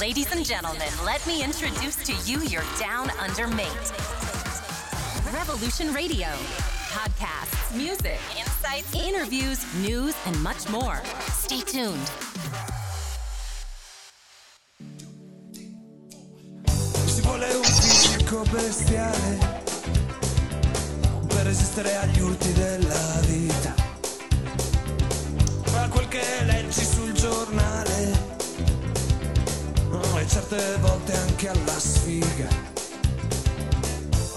Ladies and gentlemen, let me introduce to you your down under mate. Revolution Radio. Podcasts, music, insights, interviews, news, and much more. Stay tuned. Vuole un fisico bestiale per resistere agli urti della certe volte anche alla sfiga.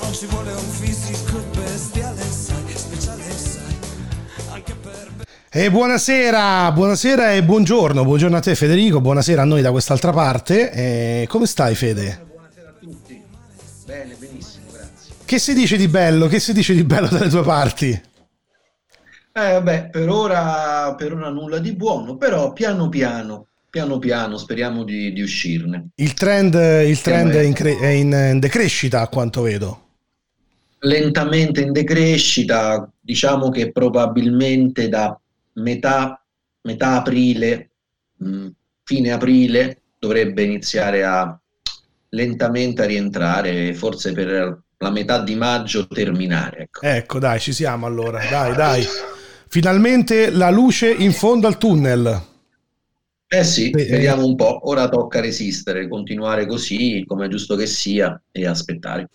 Non ci vuole un fisico bestiale, sai, speciale, sai, anche per... E buonasera, buonasera e buongiorno, buongiorno a te Federico, buonasera a noi da quest'altra parte. E come stai Fede? Buonasera a tutti. Bene, benissimo, grazie. Che si dice di bello? Che si dice di bello dalle tue parti? Eh, vabbè, per ora, per ora nulla di buono, però piano piano, piano piano speriamo di, di uscirne. Il trend, il trend è, in cre- è in decrescita a quanto vedo. Lentamente in decrescita, diciamo che probabilmente da metà, metà aprile, mh, fine aprile, dovrebbe iniziare a lentamente a rientrare, forse per la metà di maggio terminare. Ecco. Ecco, dai, ci siamo allora. Dai, dai. Finalmente la luce in fondo al tunnel. Eh sì, Beh, vediamo un po'. Ora tocca resistere, continuare così, come è giusto che sia, e aspettare.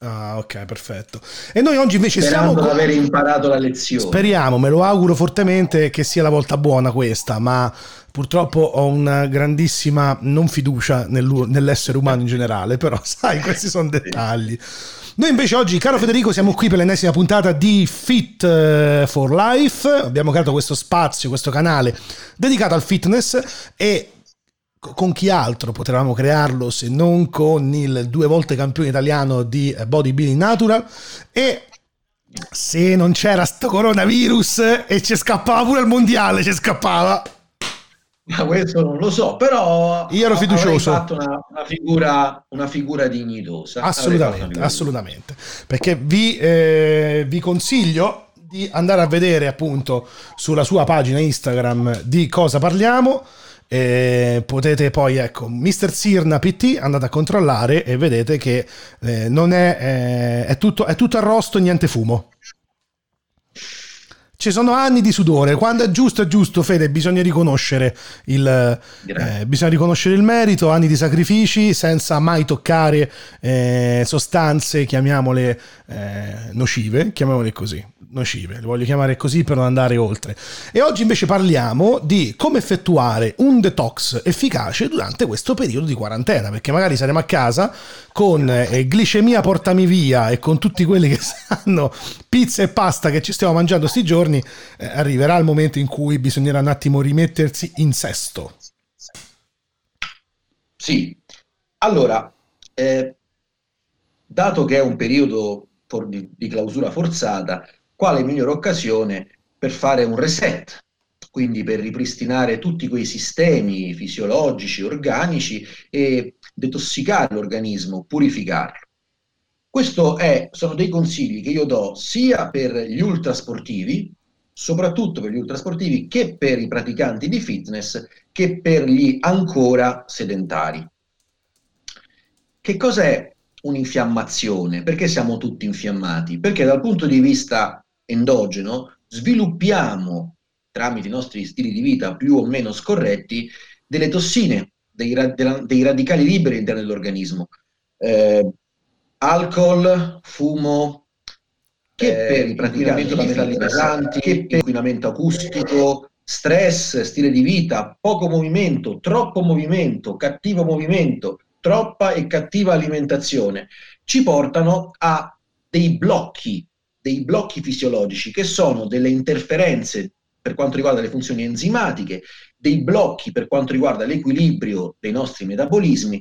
Ah, ok, perfetto. E noi oggi invece Sperando siamo. di aver imparato la lezione. Speriamo, me lo auguro fortemente che sia la volta buona questa, ma purtroppo ho una grandissima non fiducia nell'essere umano in generale, però sai, questi sono dettagli. Noi invece oggi, caro Federico, siamo qui per l'ennesima puntata di Fit eh, for Life. Abbiamo creato questo spazio, questo canale dedicato al fitness e co- con chi altro potevamo crearlo se non con il due volte campione italiano di eh, bodybuilding natural e se non c'era sto coronavirus e ci scappava pure il mondiale, ci scappava. Ma questo non lo so, però Io ero fiducioso. fatto una, una figura, una figura dignitosa. Assolutamente, figura assolutamente. Perché vi, eh, vi consiglio di andare a vedere appunto sulla sua pagina Instagram di cosa parliamo. Eh, potete poi, ecco, Mr. Sirna PT, andate a controllare e vedete che eh, non è, eh, è, tutto, è tutto arrosto, niente fumo. Ci sono anni di sudore, quando è giusto è giusto, Fede, bisogna riconoscere il, eh, bisogna riconoscere il merito, anni di sacrifici senza mai toccare eh, sostanze, chiamiamole eh, nocive, chiamiamole così, nocive, le voglio chiamare così per non andare oltre. E oggi invece parliamo di come effettuare un detox efficace durante questo periodo di quarantena, perché magari saremo a casa con eh, glicemia portami via e con tutti quelli che sanno pizza e pasta che ci stiamo mangiando sti giorni, eh, arriverà il momento in cui bisognerà un attimo rimettersi in sesto. Sì, allora, eh, dato che è un periodo di, di clausura forzata, quale migliore occasione per fare un reset, quindi per ripristinare tutti quei sistemi fisiologici, organici e detossicare l'organismo, purificarlo. Questo è, sono dei consigli che io do sia per gli ultrasportivi, soprattutto per gli ultrasportivi, che per i praticanti di fitness, che per gli ancora sedentari. Che cos'è un'infiammazione? Perché siamo tutti infiammati? Perché dal punto di vista endogeno sviluppiamo, tramite i nostri stili di vita più o meno scorretti, delle tossine, dei, ra- dei radicali liberi all'interno dell'organismo. Eh, alcol, fumo, che Eh, per i praticanti di metalli pesanti, che per inquinamento acustico, stress, stile di vita, poco movimento, troppo movimento, cattivo movimento, troppa e cattiva alimentazione, ci portano a dei blocchi, dei blocchi fisiologici che sono delle interferenze per quanto riguarda le funzioni enzimatiche, dei blocchi per quanto riguarda l'equilibrio dei nostri metabolismi,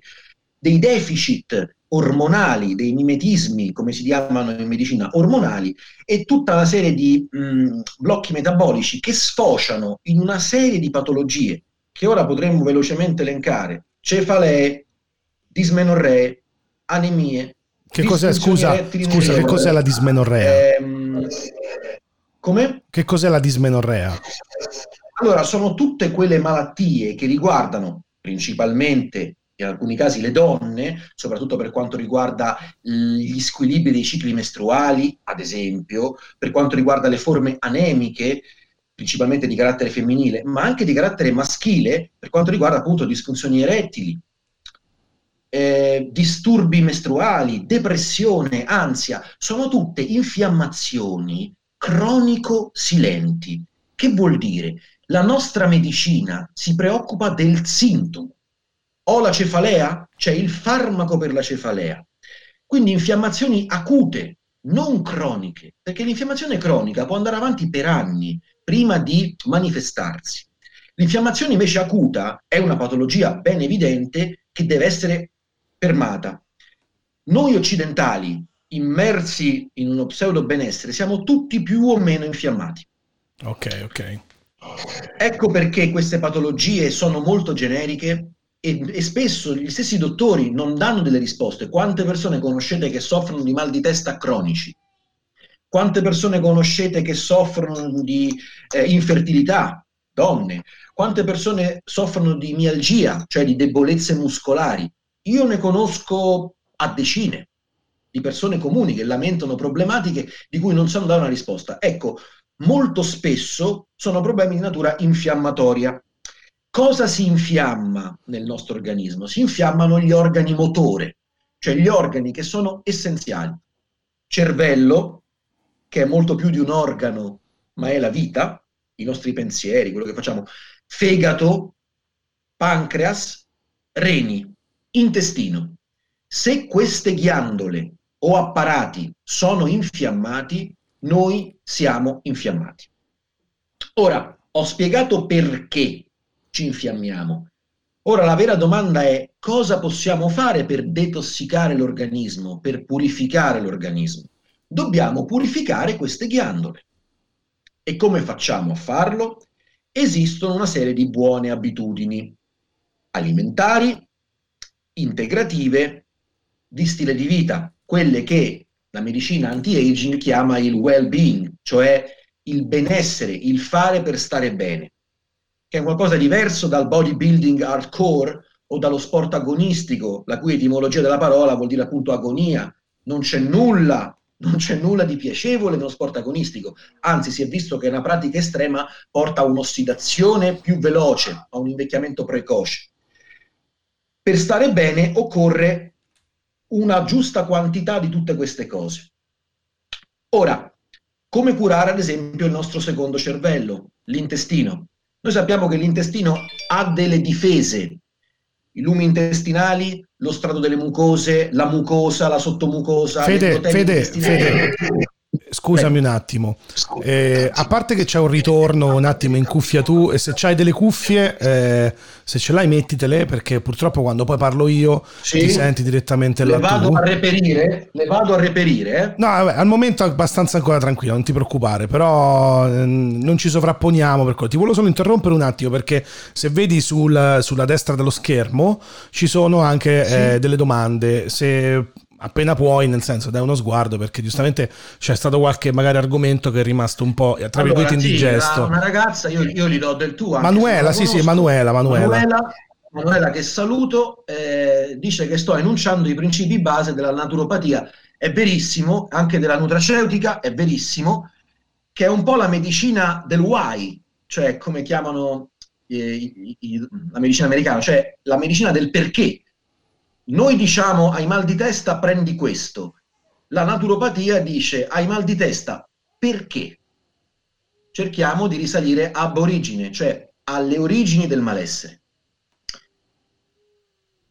dei deficit ormonali, dei mimetismi, come si chiamano in medicina, ormonali, e tutta una serie di mh, blocchi metabolici che sfociano in una serie di patologie che ora potremmo velocemente elencare, cefalee, dismenorree, anemie. Che cos'è, scusa, scusa, che cos'è la dismenorrea? Ehm, come? Che cos'è la dismenorrea? Allora, sono tutte quelle malattie che riguardano principalmente in alcuni casi le donne, soprattutto per quanto riguarda gli squilibri dei cicli mestruali, ad esempio, per quanto riguarda le forme anemiche, principalmente di carattere femminile, ma anche di carattere maschile, per quanto riguarda appunto disfunzioni erettili, eh, disturbi mestruali, depressione, ansia, sono tutte infiammazioni cronico-silenti. Che vuol dire? La nostra medicina si preoccupa del sintomo. Ho la cefalea? C'è il farmaco per la cefalea. Quindi infiammazioni acute, non croniche, perché l'infiammazione cronica può andare avanti per anni prima di manifestarsi. L'infiammazione invece acuta è una patologia ben evidente che deve essere fermata. Noi occidentali, immersi in uno pseudo benessere, siamo tutti più o meno infiammati. Ok, ok. Ecco perché queste patologie sono molto generiche e, e, spesso gli stessi dottori non danno delle risposte. Quante persone conoscete che soffrono di mal di testa cronici? Quante persone conoscete che soffrono di eh, infertilità? Donne. Quante persone soffrono di mialgia, cioè di debolezze muscolari? Io ne conosco a decine di persone comuni che lamentano problematiche di cui non sanno dare una risposta. Ecco, molto spesso sono problemi di natura infiammatoria. Cosa si infiamma nel nostro organismo? Si infiammano gli organi motore, cioè gli organi che sono essenziali. Cervello, che è molto più di un organo, ma è la vita, i nostri pensieri, quello che facciamo. Fegato, pancreas, reni intestino. Se queste ghiandole o apparati sono infiammati, noi siamo infiammati. Ora, ho spiegato perché ci infiammiamo. Ora la vera domanda è cosa possiamo fare per detossicare l'organismo, per purificare l'organismo? Dobbiamo purificare queste ghiandole. E come facciamo a farlo? Esistono una serie di buone abitudini alimentari, integrative di stile di vita, quelle che la medicina anti-aging chiama il well-being, cioè il benessere, il fare per stare bene, che è qualcosa diverso dal bodybuilding hardcore o dallo sport agonistico, la cui etimologia della parola vuol dire appunto agonia. Non c'è nulla, non c'è nulla di piacevole nello sport agonistico, anzi si è visto che una pratica estrema porta a un'ossidazione più veloce, a un invecchiamento precoce per stare bene occorre una giusta quantità di tutte queste cose. Ora, come curare ad esempio il nostro secondo cervello, l'intestino? Noi sappiamo che l'intestino ha delle difese, i lumi intestinali, lo strato delle mucose, la mucosa, la sottomucosa. Fede, Fede, Fede, Scusami un attimo, eh, a parte che c'è un ritorno un attimo in cuffia tu e se c'hai delle cuffie, eh, se ce l'hai mettitele perché purtroppo quando poi parlo io sì. ti senti direttamente le vado tu. a reperire, le vado a reperire. No, vabbè, al momento è abbastanza ancora tranquillo, non ti preoccupare, però eh, non ci sovrapponiamo per quello. Ti volevo solo interrompere un attimo perché se vedi sul, sulla destra dello schermo ci sono anche sì. Eh, delle domande, se appena puoi, nel senso dai uno sguardo perché giustamente c'è stato qualche magari argomento che è rimasto un po' tra virgolette allora, indigesto. Sì, una ragazza, io, io, gli do del tuo. Manuela, sì, sì, Manuela, Manuela. Manuela, Manuela che saluto, eh, dice che sto enunciando i principi base della naturopatia. È verissimo, anche della nutraceutica, è verissimo, che è un po' la medicina del why, cioè come chiamano eh, i, i, la medicina americana, cioè la medicina del perché noi diciamo hai mal di testa, prendi questo. La naturopatia dice hai mal di testa, perché? Cerchiamo di risalire ab origine, cioè alle origini del malessere.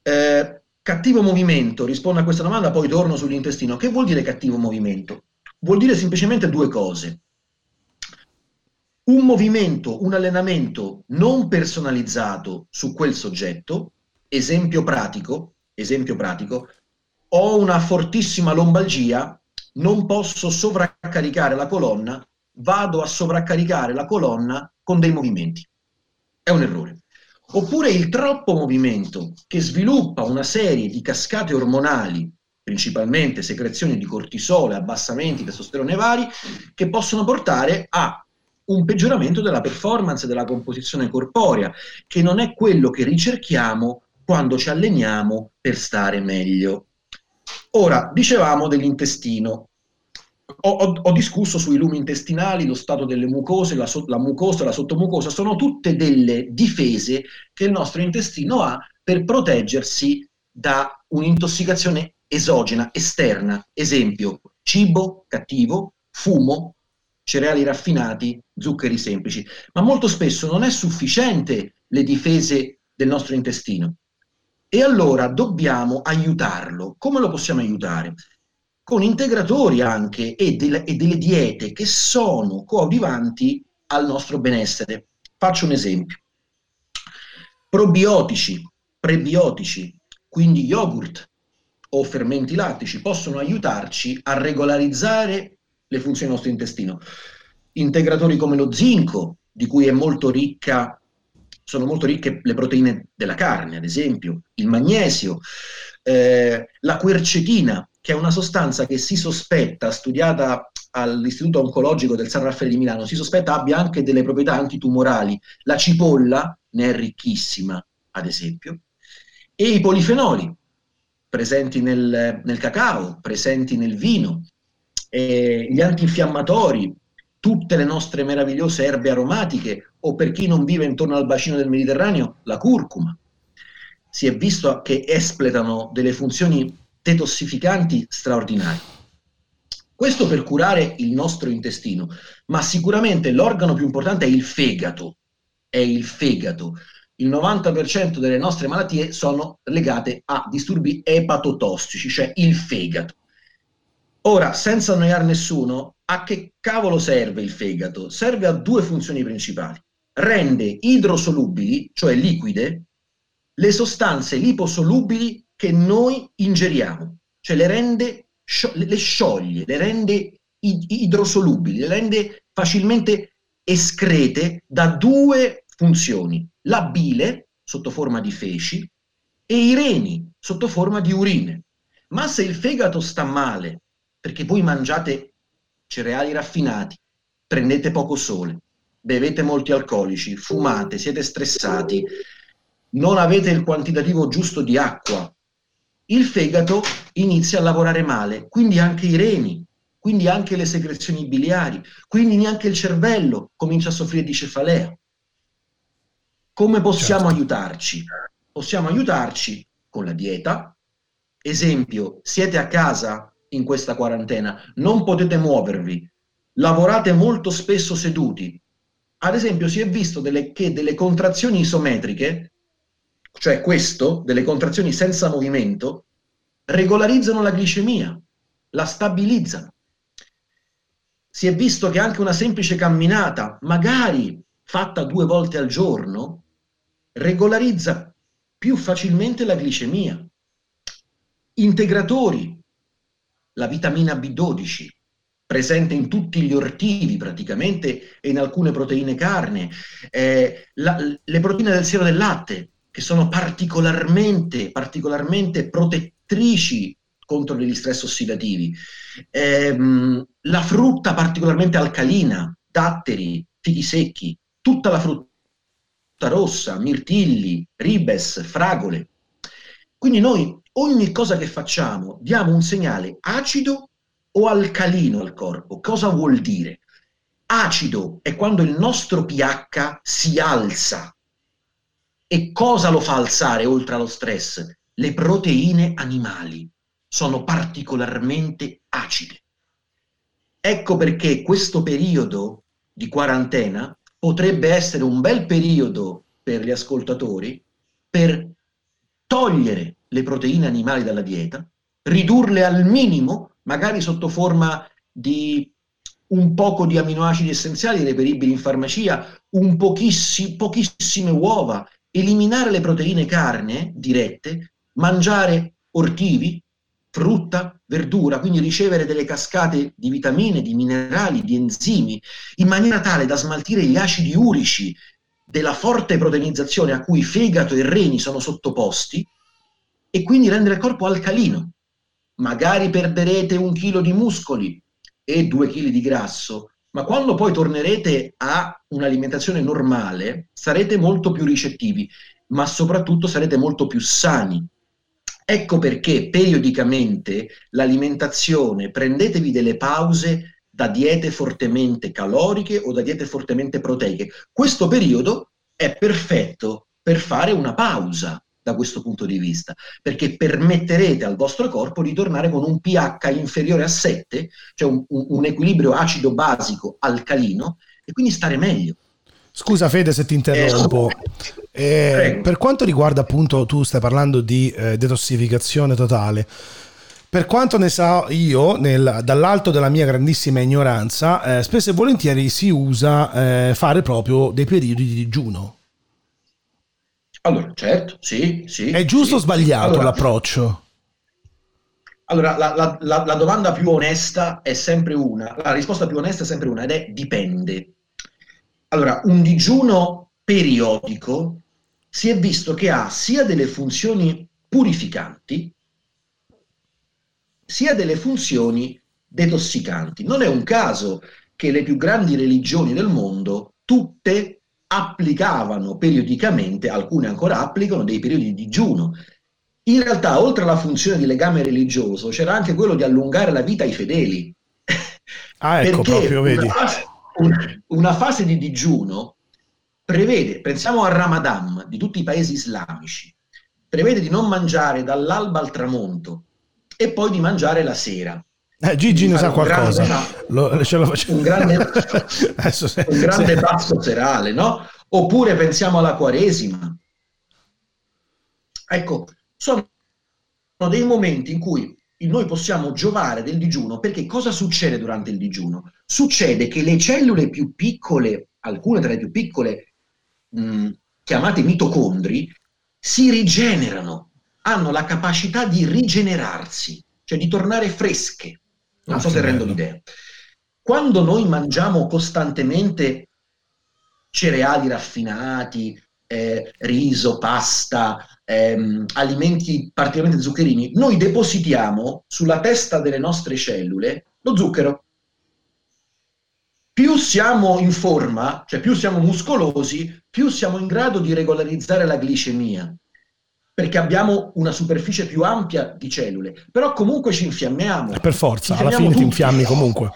Eh, cattivo movimento, rispondo a questa domanda, poi torno sull'intestino. Che vuol dire cattivo movimento? Vuol dire semplicemente due cose. Un movimento, un allenamento non personalizzato su quel soggetto, esempio pratico, esempio pratico, ho una fortissima lombalgia, non posso sovraccaricare la colonna, vado a sovraccaricare la colonna con dei movimenti. È un errore. Oppure il troppo movimento che sviluppa una serie di cascate ormonali, principalmente secrezioni di cortisole, abbassamenti di testosterone vari, che possono portare a un peggioramento della performance della composizione corporea, che non è quello che ricerchiamo quando ci alleniamo per stare meglio. Ora, dicevamo dell'intestino. Ho, ho, ho, discusso sui lumi intestinali, lo stato delle mucose, la, la mucosa, la sottomucosa, sono tutte delle difese che il nostro intestino ha per proteggersi da un'intossicazione esogena, esterna. Esempio, cibo cattivo, fumo, cereali raffinati, zuccheri semplici. Ma molto spesso non è sufficiente le difese del nostro intestino. E allora dobbiamo aiutarlo. Come lo possiamo aiutare? Con integratori anche e, del, e delle diete che sono coadiuvanti al nostro benessere. Faccio un esempio. Probiotici, prebiotici, quindi yogurt o fermenti lattici possono aiutarci a regolarizzare le funzioni del nostro intestino. Integratori come lo zinco, di cui è molto ricca, sono molto ricche le proteine della carne, ad esempio, il magnesio, eh, la quercetina, che è una sostanza che si sospetta, studiata all'Istituto Oncologico del San Raffaele di Milano, si sospetta abbia anche delle proprietà antitumorali. La cipolla ne è ricchissima, ad esempio, e i polifenoli presenti nel, nel cacao, presenti nel vino, eh, gli antinfiammatori, tutte le nostre meravigliose erbe aromatiche o per chi non vive intorno al bacino del Mediterraneo, la curcuma. Si è visto che espletano delle funzioni detossificanti straordinarie. Questo per curare il nostro intestino, ma sicuramente l'organo più importante è il fegato. È il fegato. Il 90% delle nostre malattie sono legate a disturbi epatotossici, cioè il fegato. Ora, senza annoiare nessuno, a che cavolo serve il fegato? Serve a due funzioni principali. Rende idrosolubili, cioè liquide, le sostanze liposolubili che noi ingeriamo, cioè le rende, le scioglie, le rende idrosolubili, le rende facilmente escrete da due funzioni, la bile sotto forma di feci e i reni sotto forma di urine. Ma se il fegato sta male, perché voi mangiate cereali raffinati, prendete poco sole, bevete molti alcolici, fumate, siete stressati, non avete il quantitativo giusto di acqua, il fegato inizia a lavorare male, quindi anche i reni, quindi anche le secrezioni biliari, quindi neanche il cervello comincia a soffrire di cefalea. Come possiamo certo. aiutarci? Possiamo aiutarci con la dieta. Esempio, siete a casa, in questa quarantena, non potete muovervi, lavorate molto spesso seduti. Ad esempio, si è visto delle, che delle contrazioni isometriche, cioè questo, delle contrazioni senza movimento, regolarizzano la glicemia, la stabilizzano. Si è visto che anche una semplice camminata, magari fatta due volte al giorno, regolarizza più facilmente la glicemia. Integratori la vitamina B12, presente in tutti gli ortivi praticamente e in alcune proteine carne, eh, la, le proteine del siero del latte, che sono particolarmente, particolarmente protettrici contro gli stress ossidativi, eh, la frutta particolarmente alcalina, datteri, fichi secchi, tutta la frutta rossa, mirtilli, ribes, fragole. Quindi noi ogni cosa che facciamo diamo un segnale acido o alcalino al corpo. Cosa vuol dire? Acido è quando il nostro pH si alza. E cosa lo fa alzare oltre allo stress? Le proteine animali sono particolarmente acide. Ecco perché questo periodo di quarantena potrebbe essere un bel periodo per gli ascoltatori per togliere le proteine animali dalla dieta, ridurle al minimo, magari sotto forma di un poco di aminoacidi essenziali reperibili in farmacia, un pochissi, pochissime uova, eliminare le proteine carne dirette, mangiare ortivi, frutta, verdura, quindi ricevere delle cascate di vitamine, di minerali, di enzimi, in maniera tale da smaltire gli acidi urici della forte proteinizzazione a cui fegato e reni sono sottoposti e quindi rendere il corpo alcalino. Magari perderete un chilo di muscoli e due chili di grasso, ma quando poi tornerete a un'alimentazione normale sarete molto più ricettivi. ma soprattutto sarete molto più sani. Ecco perché periodicamente l'alimentazione, prendetevi delle pause da diete fortemente caloriche o da diete fortemente proteiche. Questo periodo è perfetto per fare una pausa da questo punto di vista, perché permetterete al vostro corpo di tornare con un pH inferiore a 7, cioè un, un, equilibrio acido basico alcalino, e quindi stare meglio. Scusa Fede se ti interrompo. Eh, eh per quanto riguarda appunto, tu stai parlando di eh, detossificazione totale. Per quanto ne so io, nel, dall'alto della mia grandissima ignoranza, eh, spesso e volentieri si usa eh, fare proprio dei periodi di digiuno. Allora, certo, sì, sì. È giusto sì. o sbagliato allora, l'approccio? Allora, la, la, la, la domanda più onesta è sempre una, la risposta più onesta è sempre una ed è dipende. Allora, un digiuno periodico si è visto che ha sia delle funzioni purificanti, sia delle funzioni detossicanti. Non è un caso che le più grandi religioni del mondo tutte applicavano periodicamente, alcune ancora applicano, dei periodi di digiuno. In realtà, oltre alla funzione di legame religioso, c'era anche quello di allungare la vita ai fedeli. Ah, ecco, proprio, vedi. Una fase, una fase di digiuno prevede, pensiamo al Ramadan di tutti i paesi islamici, prevede di non mangiare dall'alba al tramonto e poi di mangiare la sera. Eh, Gigi ne sa qualcosa. Grande, lo, ce lo un grande, un grande pasto serale, no? Oppure pensiamo alla Quaresima. Ecco, sono dei momenti in cui noi possiamo giovare del digiuno perché cosa succede durante il digiuno? Succede che le cellule più piccole, alcune tra le più piccole, mh, chiamate mitocondri, si rigenerano, hanno la capacità di rigenerarsi, cioè di tornare fresche. Non ah, so se rendo l'idea. Quando noi mangiamo costantemente cereali raffinati, eh, riso, pasta, ehm, alimenti particolarmente zuccherini, noi depositiamo sulla testa delle nostre cellule lo zucchero. Più siamo in forma, cioè più siamo muscolosi, più siamo in grado di regolarizzare la glicemia, perché abbiamo una superficie più ampia di cellule, però comunque ci infiammiamo. Per forza, alla fine tutti. ti infiammi comunque.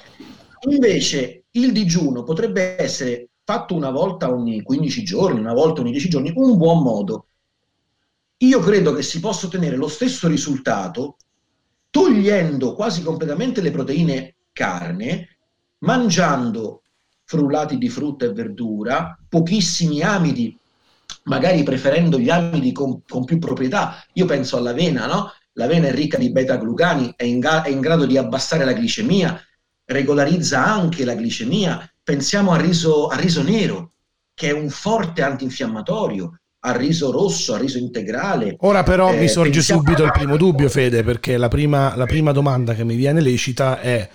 Invece il digiuno potrebbe essere fatto una volta ogni 15 giorni, una volta ogni 10 giorni, un buon modo io credo che si possa ottenere lo stesso risultato togliendo quasi completamente le proteine carne, mangiando frullati di frutta e verdura, pochissimi amidi, magari preferendo gli amidi con, con più proprietà. Io penso all'avena, no? L'avena è ricca di beta-glucani, è in, è in grado di abbassare la glicemia, regolarizza anche la glicemia. Pensiamo al riso, al riso nero, che è un forte antinfiammatorio, a riso rosso, a riso integrale. Ora però eh, mi sorge subito il primo dubbio, Fede, perché la prima, la prima domanda che mi viene lecita è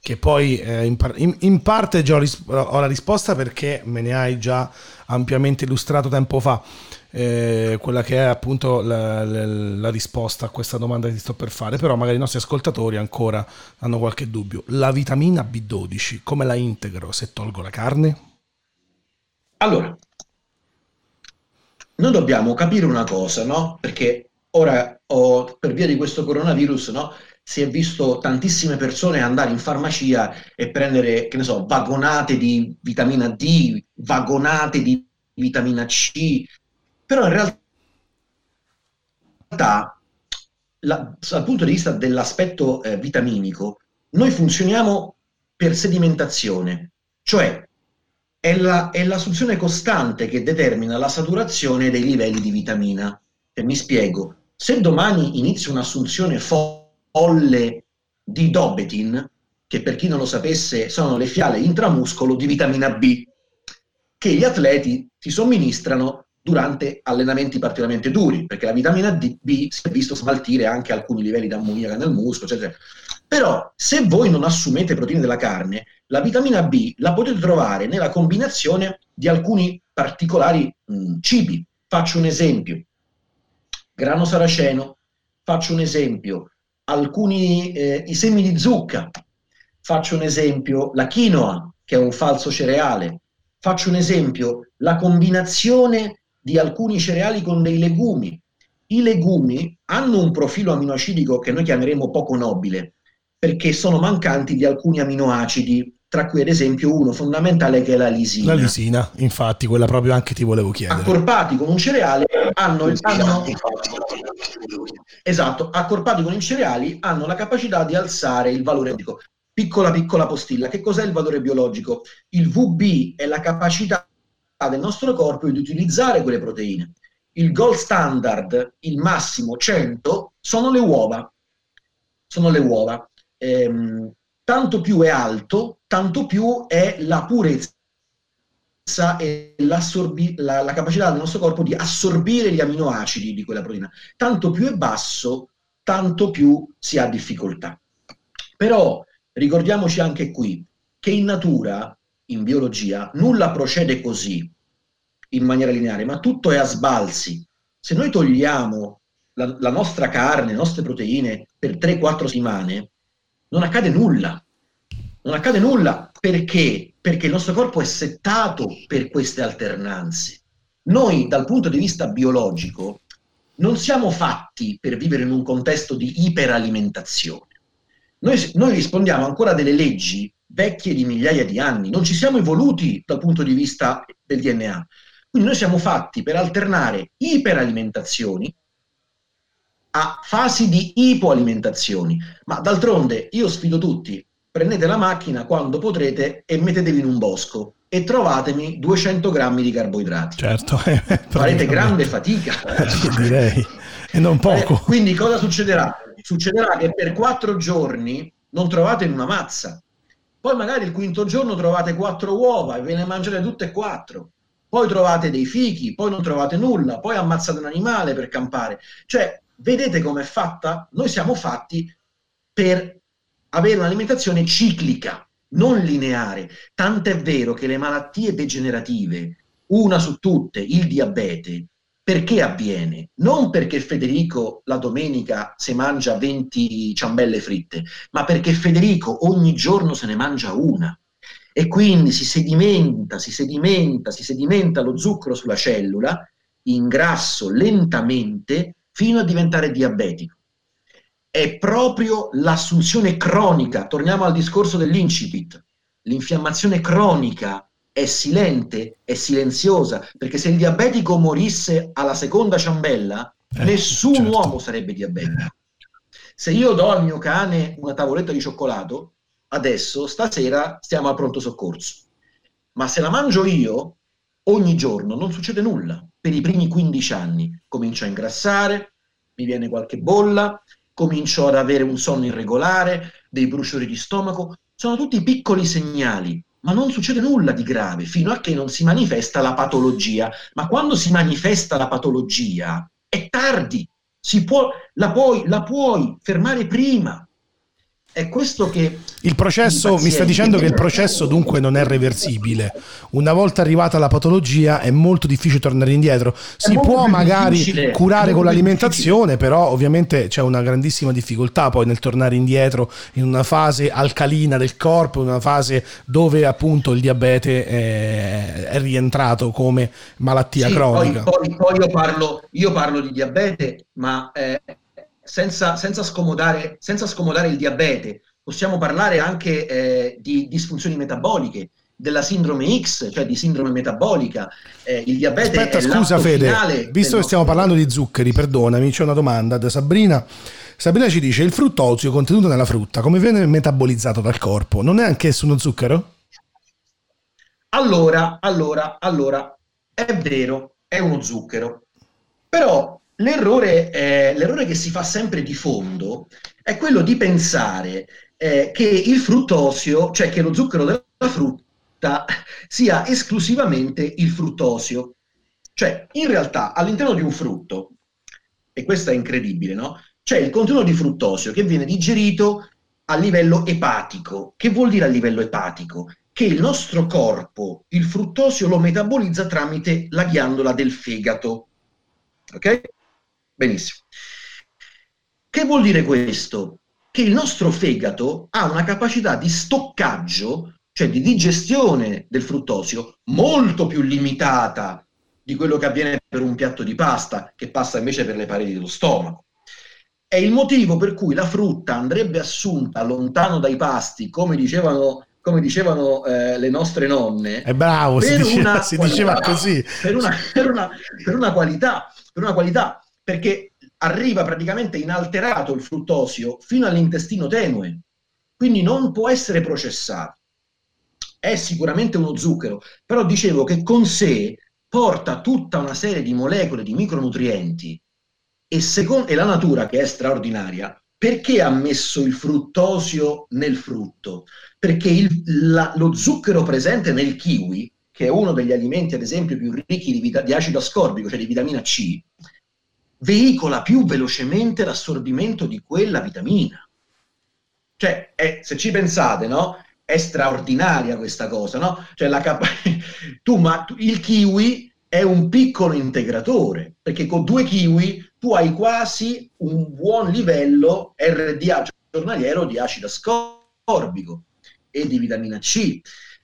che poi eh, in, par- in, in, parte già ho, ris- ho, la risposta perché me ne hai già ampiamente illustrato tempo fa. Eh, quella che è appunto la, la, la, risposta a questa domanda che ti sto per fare, però magari i nostri ascoltatori ancora hanno qualche dubbio. La vitamina B12, come la integro se tolgo la carne? Allora, noi dobbiamo capire una cosa, no? Perché ora, oh, per via di questo coronavirus, no? Si è visto tantissime persone andare in farmacia e prendere, che ne so, vagonate di vitamina D, vagonate di vitamina C, però in realtà, la, dal punto di vista dell'aspetto eh, vitaminico, noi funzioniamo per sedimentazione, cioè è, la, è l'assunzione costante che determina la saturazione dei livelli di vitamina. E mi spiego, se domani inizio un'assunzione folle di Dobetin, che per chi non lo sapesse sono le fiale intramuscolo di vitamina B, che gli atleti si somministrano durante allenamenti particolarmente duri, perché la vitamina B si è visto smaltire anche alcuni livelli di ammoniaca nel muscolo, eccetera. Però se voi non assumete proteine della carne, la vitamina B la potete trovare nella combinazione di alcuni particolari mh, cibi. Faccio un esempio, grano saraceno, faccio un esempio, alcuni eh, i semi di zucca, faccio un esempio, la quinoa, che è un falso cereale, faccio un esempio, la combinazione di alcuni cereali con dei legumi. I legumi hanno un profilo aminoacidico che noi chiameremo poco nobile, perché sono mancanti di alcuni aminoacidi, tra cui ad esempio uno fondamentale che è la lisina. La lisina, infatti, quella proprio anche ti volevo chiedere. Accorpati con un cereale hanno, il, hanno esatto, accorpati con i cereali hanno la capacità di alzare il valore biologico. Piccola piccola postilla, che cos'è il valore biologico? Il VB è la capacità del nostro corpo di utilizzare quelle proteine. Il gold standard, il massimo 100, sono le uova. Sono le uova. Ehm, tanto più è alto, tanto più è la purezza e la, la, capacità del nostro corpo di assorbire gli aminoacidi di quella proteina. Tanto più è basso, tanto più si ha difficoltà. Però ricordiamoci anche qui che in natura, in biologia, nulla procede così, in maniera lineare, ma tutto è a sbalzi. Se noi togliamo la, la nostra carne, le nostre proteine per 3-4 settimane, non accade nulla. Non accade nulla perché? Perché il nostro corpo è settato per queste alternanze. Noi, dal punto di vista biologico, non siamo fatti per vivere in un contesto di iperalimentazione. Noi, noi, rispondiamo ancora a delle leggi vecchie di migliaia di anni, non ci siamo evoluti dal punto di vista del DNA. Quindi noi siamo fatti per alternare iperalimentazioni a fasi di ipoalimentazioni. Ma d'altronde io sfido tutti, prendete la macchina quando potrete e mettetevi in un bosco e trovatemi 200 grammi di carboidrati. Certo, eh, farete grande fatica. direi, e non poco. Eh, quindi cosa succederà? Succederà che per quattro giorni non trovate una mazza. Poi magari il quinto giorno trovate quattro uova e ve ne mangiate tutte e quattro. Poi trovate dei fichi, poi non trovate nulla, poi ammazzate un animale per campare. Cioè, Vedete com'è fatta? Noi siamo fatti per avere un'alimentazione ciclica, non lineare. Tant'è vero che le malattie degenerative, una su tutte, il diabete, perché avviene? Non perché Federico la domenica si mangia 20 ciambelle fritte, ma perché Federico ogni giorno se ne mangia una. E quindi si sedimenta, si sedimenta, si sedimenta lo zucchero sulla cellula, in grasso lentamente fino a diventare diabetico. È proprio l'assunzione cronica, torniamo al discorso dell'incipit, l'infiammazione cronica è silente, è silenziosa, perché se il diabetico morisse alla seconda ciambella, eh, nessun certo. uomo sarebbe diabetico. Se io do al mio cane una tavoletta di cioccolato, adesso, stasera, stiamo al pronto soccorso. Ma se la mangio io, ogni giorno non succede nulla per i primi 15 anni. Comincio a ingrassare, mi viene qualche bolla, comincio ad avere un sonno irregolare, dei bruciori di stomaco. Sono tutti piccoli segnali, ma non succede nulla di grave fino a che non si manifesta la patologia. Ma quando si manifesta la patologia è tardi, può, la, puoi, la puoi fermare prima. È questo che... Il processo, mi sta dicendo che il processo dunque non è reversibile. Una volta arrivata la patologia è molto difficile tornare indietro. Si può magari curare con l'alimentazione, però ovviamente c'è una grandissima difficoltà poi nel tornare indietro in una fase alcalina del corpo, in una fase dove appunto il diabete è, è rientrato come malattia sì, cronica. Poi, poi, poi io, parlo, io, parlo, di diabete, ma... Eh, senza, senza, scomodare, senza scomodare il diabete, possiamo parlare anche eh, di disfunzioni metaboliche, della sindrome X, cioè di sindrome metabolica. Eh, il diabete Aspetta, scusa Fede, visto che stiamo parlando di zuccheri, perdonami, c'è una domanda da Sabrina. Sabrina ci dice, il fruttosio contenuto nella frutta, come viene metabolizzato dal corpo? Non è anch'esso uno zucchero? Allora, allora, allora, è vero, è uno zucchero. Però L'errore, eh, l'errore, che si fa sempre di fondo è quello di pensare eh, che il fruttosio, cioè che lo zucchero della frutta, sia esclusivamente il fruttosio. Cioè, in realtà, all'interno di un frutto, e questo è incredibile, no? C'è il contenuto di fruttosio che viene digerito a livello epatico. Che vuol dire a livello epatico? Che il nostro corpo, il fruttosio, lo metabolizza tramite la ghiandola del fegato. Ok? Benissimo. Che vuol dire questo? Che il nostro fegato ha una capacità di stoccaggio, cioè di digestione del fruttosio, molto più limitata di quello che avviene per un piatto di pasta, che passa invece per le pareti dello stomaco. È il motivo per cui la frutta andrebbe assunta lontano dai pasti, come dicevano, come dicevano eh, le nostre nonne. È bravo, si, diceva, si qualità, diceva così. Per una, per, una, per una qualità, per una qualità, perché arriva praticamente inalterato il fruttosio fino all'intestino tenue, quindi non può essere processato. È sicuramente uno zucchero, però dicevo che con sé porta tutta una serie di molecole di micronutrienti e, secondo, e la natura, che è straordinaria, perché ha messo il fruttosio nel frutto? Perché il, la, lo zucchero presente nel kiwi, che è uno degli alimenti, ad esempio, più ricchi di, vita, di acido ascorbico, cioè di vitamina C, veicola più velocemente l'assorbimento di quella vitamina. Cioè, è, se ci pensate, no? È straordinaria questa cosa, no? Cioè, la capa- tu, ma il kiwi è un piccolo integratore, perché con due kiwi tu hai quasi un buon livello RDA giornaliero di acido ascorbico e di vitamina C.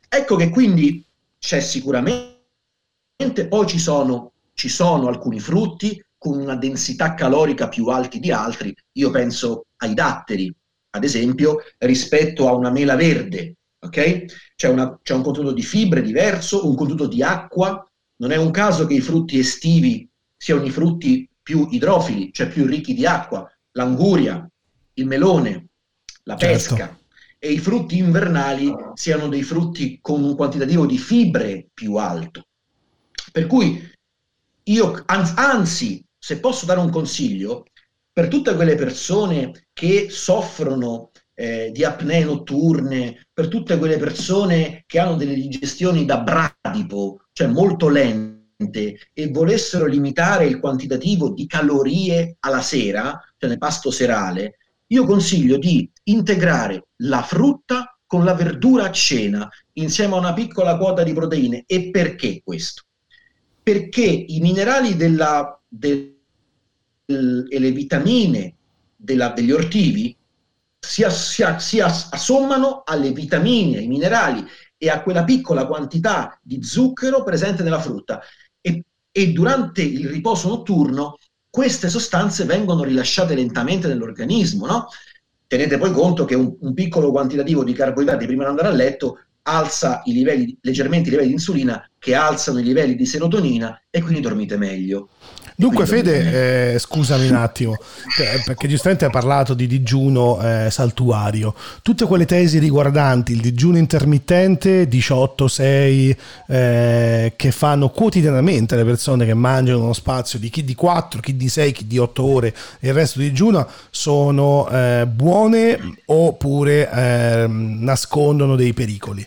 Ecco che quindi c'è sicuramente, poi ci sono, ci sono alcuni frutti con una densità calorica più alti di altri, io penso ai datteri, ad esempio, rispetto a una mela verde, ok? C'è, una, c'è un contenuto di fibre diverso, un contenuto di acqua, non è un caso che i frutti estivi siano i frutti più idrofili, cioè più ricchi di acqua, l'anguria, il melone, la certo. pesca, certo. e i frutti invernali siano dei frutti con un quantitativo di fibre più alto. Per cui io, anzi, se posso dare un consiglio, per tutte quelle persone che soffrono eh, di apnee notturne, per tutte quelle persone che hanno delle digestioni da bradipo, cioè molto lente, e volessero limitare il quantitativo di calorie alla sera, cioè nel pasto serale, io consiglio di integrare la frutta con la verdura a cena, insieme a una piccola quota di proteine. E perché questo? Perché i minerali della, del, e le vitamine della, degli ortivi si, si, si assommano alle vitamine, ai minerali e a quella piccola quantità di zucchero presente nella frutta. E, e durante il riposo notturno queste sostanze vengono rilasciate lentamente nell'organismo. No? Tenete poi conto che un, un piccolo quantitativo di carboidrati prima di andare a letto alza i livelli, leggermente i livelli di insulina, che alzano i livelli di serotonina e quindi dormite meglio. Dunque Fede, eh, scusami un attimo, perché giustamente hai parlato di digiuno eh, saltuario. Tutte quelle tesi riguardanti il digiuno intermittente, 18-6, eh, che fanno quotidianamente le persone che mangiano uno spazio di chi di 4, chi di 6, chi di 8 ore e il resto di digiuno, sono eh, buone oppure ehm, nascondono dei pericoli?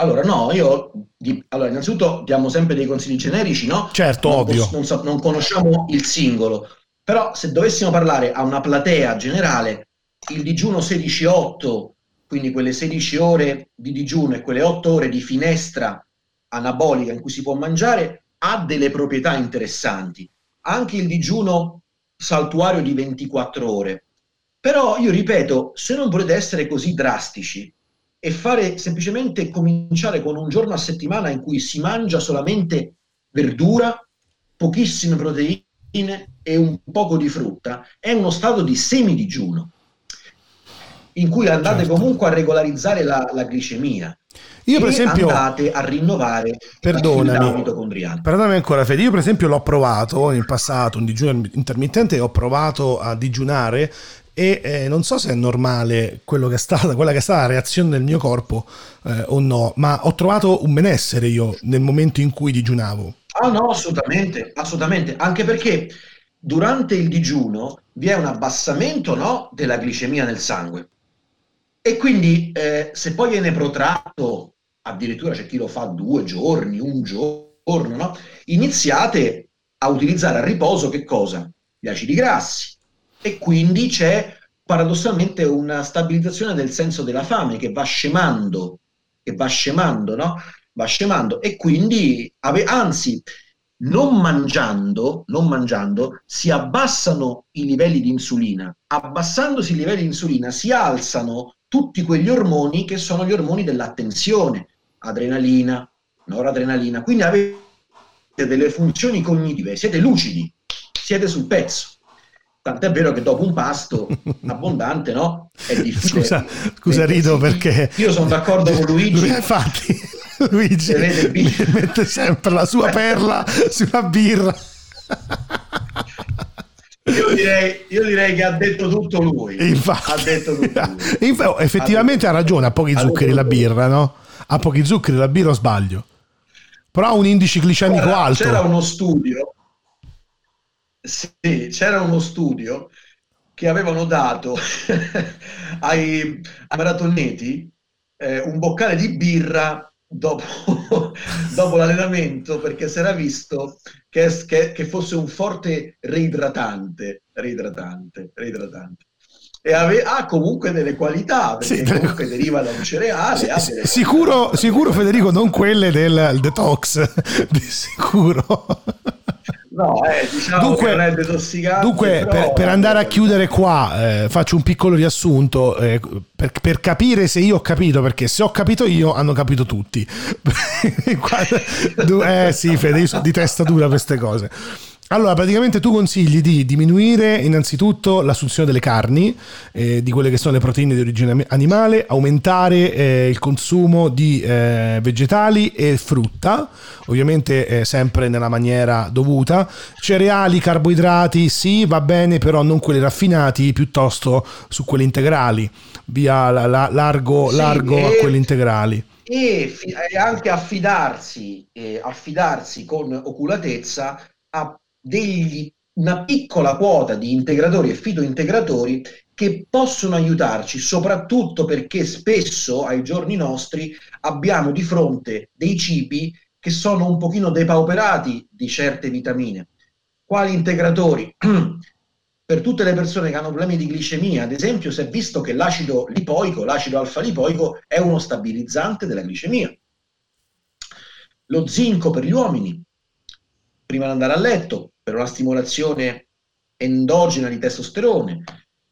Allora, no, io di, allora, innanzitutto diamo sempre dei consigli generici, no? Certo, non ovvio. Posso, non, so, non, conosciamo il singolo, però se dovessimo parlare a una platea generale, il digiuno 16-8, quindi quelle 16 ore di digiuno e quelle 8 ore di finestra anabolica in cui si può mangiare, ha delle proprietà interessanti. Anche il digiuno saltuario di 24 ore. Però io ripeto, se non volete essere così drastici, e fare semplicemente cominciare con un giorno a settimana in cui si mangia solamente verdura, pochissime proteine e un poco di frutta, è uno stato di semidigiuno in cui andate certo. comunque a regolarizzare la, la glicemia. Io per esempio andate a rinnovare perdonami, mitocondriale. Perdonami ancora Fede, io per esempio l'ho provato in passato, un digiuno intermittente, e ho provato a digiunare e eh, non so se è normale quello che è stata, quella che è stata la reazione del mio corpo eh, o no, ma ho trovato un benessere io nel momento in cui digiunavo. Ah no, assolutamente, assolutamente, anche perché durante il digiuno vi è un abbassamento no, della glicemia nel sangue e quindi eh, se poi viene protratto, addirittura c'è chi lo fa due giorni, un giorno, no? iniziate a utilizzare a riposo che cosa? Gli acidi grassi e quindi c'è paradossalmente una stabilizzazione del senso della fame che va scemando, che va scemando, no? Va scemando e quindi, anzi, non mangiando, non mangiando, si abbassano i livelli di insulina. Abbassandosi i livelli di insulina si alzano tutti quegli ormoni che sono gli ormoni dell'attenzione, adrenalina, noradrenalina, quindi avete delle funzioni cognitive, siete lucidi, siete sul pezzo. Tant'è vero che dopo un pasto abbondante, no? È difficile. Scusa, scusa rido perché... Io sono d'accordo con Luigi. Infatti, Luigi mette sempre la sua perla sulla birra. Io direi, io direi, che ha detto tutto lui. Infatti, ha detto tutto lui. Infatti, effettivamente ha, ha ragione, ha pochi zuccheri la birra, no? Ha pochi zuccheri la birra o sbaglio? Però ha un indice glicemico Guarda, alto. C'era uno studio, sì, c'era uno studio che avevano dato ai, ai maratoneti eh, un boccale di birra dopo, dopo l'allenamento perché si era visto che, che, che, fosse un forte reidratante, reidratante, reidratante. E ave, ha comunque delle qualità perché sì, comunque deriva da un cereale. Sì, sicuro, sicuro Federico, non quelle del detox, di sicuro. No, eh, diciamo dunque, non è detossicante. Dunque, però... per, per, andare a chiudere qua, eh, faccio un piccolo riassunto eh, per, per, capire se io ho capito, perché se ho capito io, hanno capito tutti. eh sì, Fede, io sono di testa dura queste cose. Allora, praticamente tu consigli di diminuire innanzitutto l'assunzione delle carni, eh, di quelle che sono le proteine di origine animale, aumentare eh, il consumo di eh, vegetali e frutta, ovviamente eh, sempre nella maniera dovuta, cereali, carboidrati, sì, va bene, però non quelli raffinati, piuttosto su quelli integrali, via la, la, largo, sì, largo a quelli integrali. E, e anche affidarsi, eh, affidarsi con oculatezza a degli, una piccola quota di integratori e fitointegratori che possono aiutarci, soprattutto perché spesso ai giorni nostri abbiamo di fronte dei cibi che sono un pochino depauperati di certe vitamine. Quali integratori? per tutte le persone che hanno problemi di glicemia, ad esempio, si è visto che l'acido lipoico, l'acido alfa-lipoico, è uno stabilizzante della glicemia. Lo zinco per gli uomini, prima di andare a letto, per una stimolazione endogena di testosterone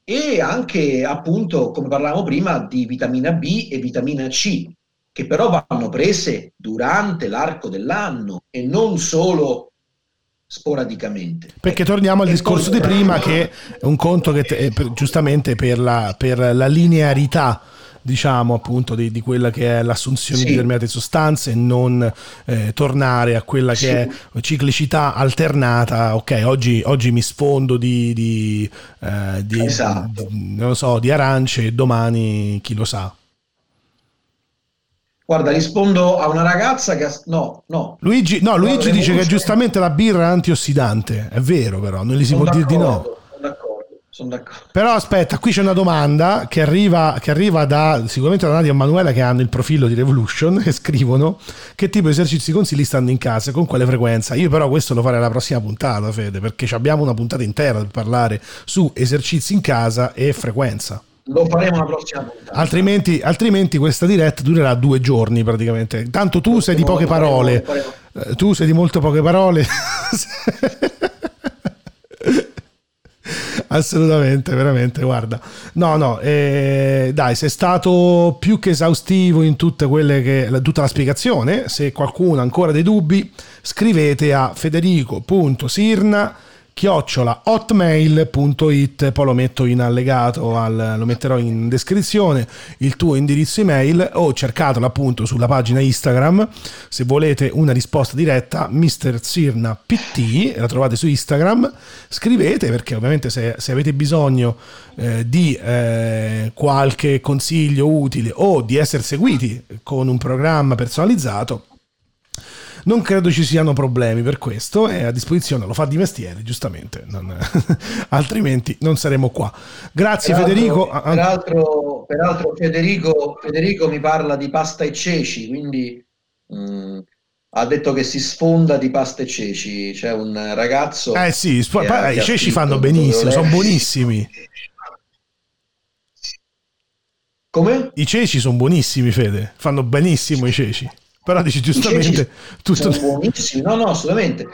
e anche appunto, come parlavamo prima, di vitamina B e vitamina C, che però vanno prese durante l'arco dell'anno e non solo sporadicamente. Perché torniamo al e discorso di prima che è un conto che te, giustamente per la, per la linearità diciamo appunto di, di, quella che è l'assunzione sì. di determinate sostanze e non eh, tornare a quella che sì. è ciclicità alternata ok oggi, oggi mi sfondo di, di, eh, di, esatto. di, so, di arance e domani chi lo sa Guarda, rispondo a una ragazza che... No, no. Luigi, no, Luigi dice che giustamente la birra è antiossidante. È vero però, non gli si Sono può dire di no sono d'accordo. Però aspetta, qui c'è una domanda che arriva, che arriva da sicuramente da Nadia e Manuela che hanno il profilo di Revolution e scrivono che tipo di esercizi consigli stando in casa e con quale frequenza. Io però questo lo farei alla prossima puntata, Fede, perché abbiamo una puntata intera per parlare su esercizi in casa e frequenza. Lo faremo la prossima puntata. Altrimenti, altrimenti questa diretta durerà due giorni praticamente. Tanto tu sei di poche parole. Eh, tu sei di molto poche parole. assolutamente, veramente, guarda. No, no, eh, dai, sei stato più che esaustivo in tutte quelle che, tutta la spiegazione. Se qualcuno ha ancora dei dubbi, scrivete a federico.sirna chiocciola hotmail.it poi lo metto in allegato al, lo metterò in descrizione il tuo indirizzo email o cercatelo appunto sulla pagina Instagram se volete una risposta diretta Mr. Sirna PT la trovate su Instagram scrivete perché ovviamente se, se avete bisogno eh, di eh, qualche consiglio utile o di essere seguiti con un programma personalizzato non credo ci siano problemi per questo, è a disposizione, lo fa di mestiere, giustamente, non, altrimenti non saremo qua. Grazie peraltro, Federico. Peraltro, peraltro Federico, Federico, mi parla di pasta e ceci, quindi mh, mm, ha detto che si sfonda di pasta e ceci. C'è un ragazzo... Eh sì, sp- i ceci fanno benissimo, sono buonissimi. Come? I ceci sono buonissimi, Fede. Fanno benissimo i ceci. Però dici giustamente... Sono buonissimi, no, no, assolutamente.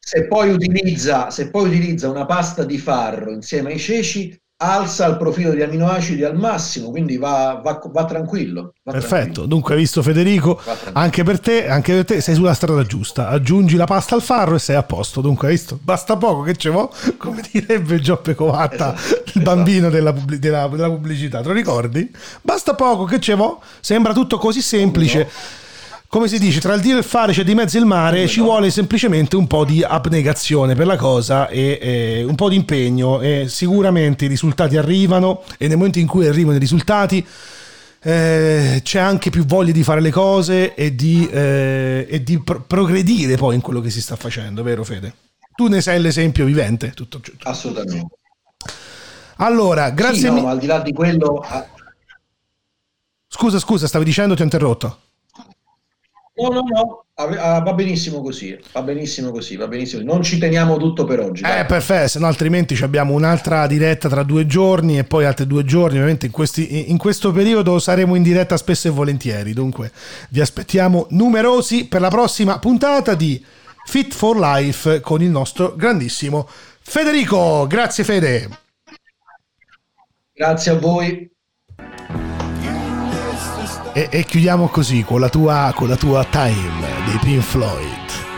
Se poi, utilizza, se poi utilizza una pasta di farro insieme ai ceci, alza il profilo di aminoacidi al massimo, quindi va, va, va tranquillo. Va Perfetto, tranquillo. dunque hai visto Federico, anche per, te, anche per te sei sulla strada giusta, aggiungi la pasta al farro e sei a posto, dunque hai visto, basta poco che ce vo, come direbbe Gioppe Covatta, esatto, il esatto. bambino della, della, della, pubblicità, te lo ricordi? Basta poco che ce vo, sembra tutto così semplice. No come si dice, tra il dire e il fare c'è di mezzo il mare, ci vuole semplicemente un po' di abnegazione per la cosa e, e, un po' di impegno e sicuramente i risultati arrivano e nel momento in cui arrivano i risultati eh, c'è anche più voglia di fare le cose e di, eh, e di pro- progredire poi in quello che si sta facendo, vero Fede? Tu ne sei l'esempio vivente. Tutto, tutto. Assolutamente. Allora, grazie. Sì, no, mi... al di là di quello... Scusa, scusa, stavi dicendo, ti ho interrotto. No, no, no, ah, va benissimo così, va benissimo così, va benissimo. Non ci teniamo tutto per oggi. Eh, perfetto, se no altrimenti abbiamo un'altra diretta tra due giorni e poi altri due giorni. Ovviamente in, questi, in questo periodo saremo in diretta spesso e volentieri, dunque vi aspettiamo numerosi per la prossima puntata di Fit for Life con il nostro grandissimo Federico. Grazie Fede. Grazie a voi. E, e chiudiamo così con la, tua, con la tua time dei Pink Floyd.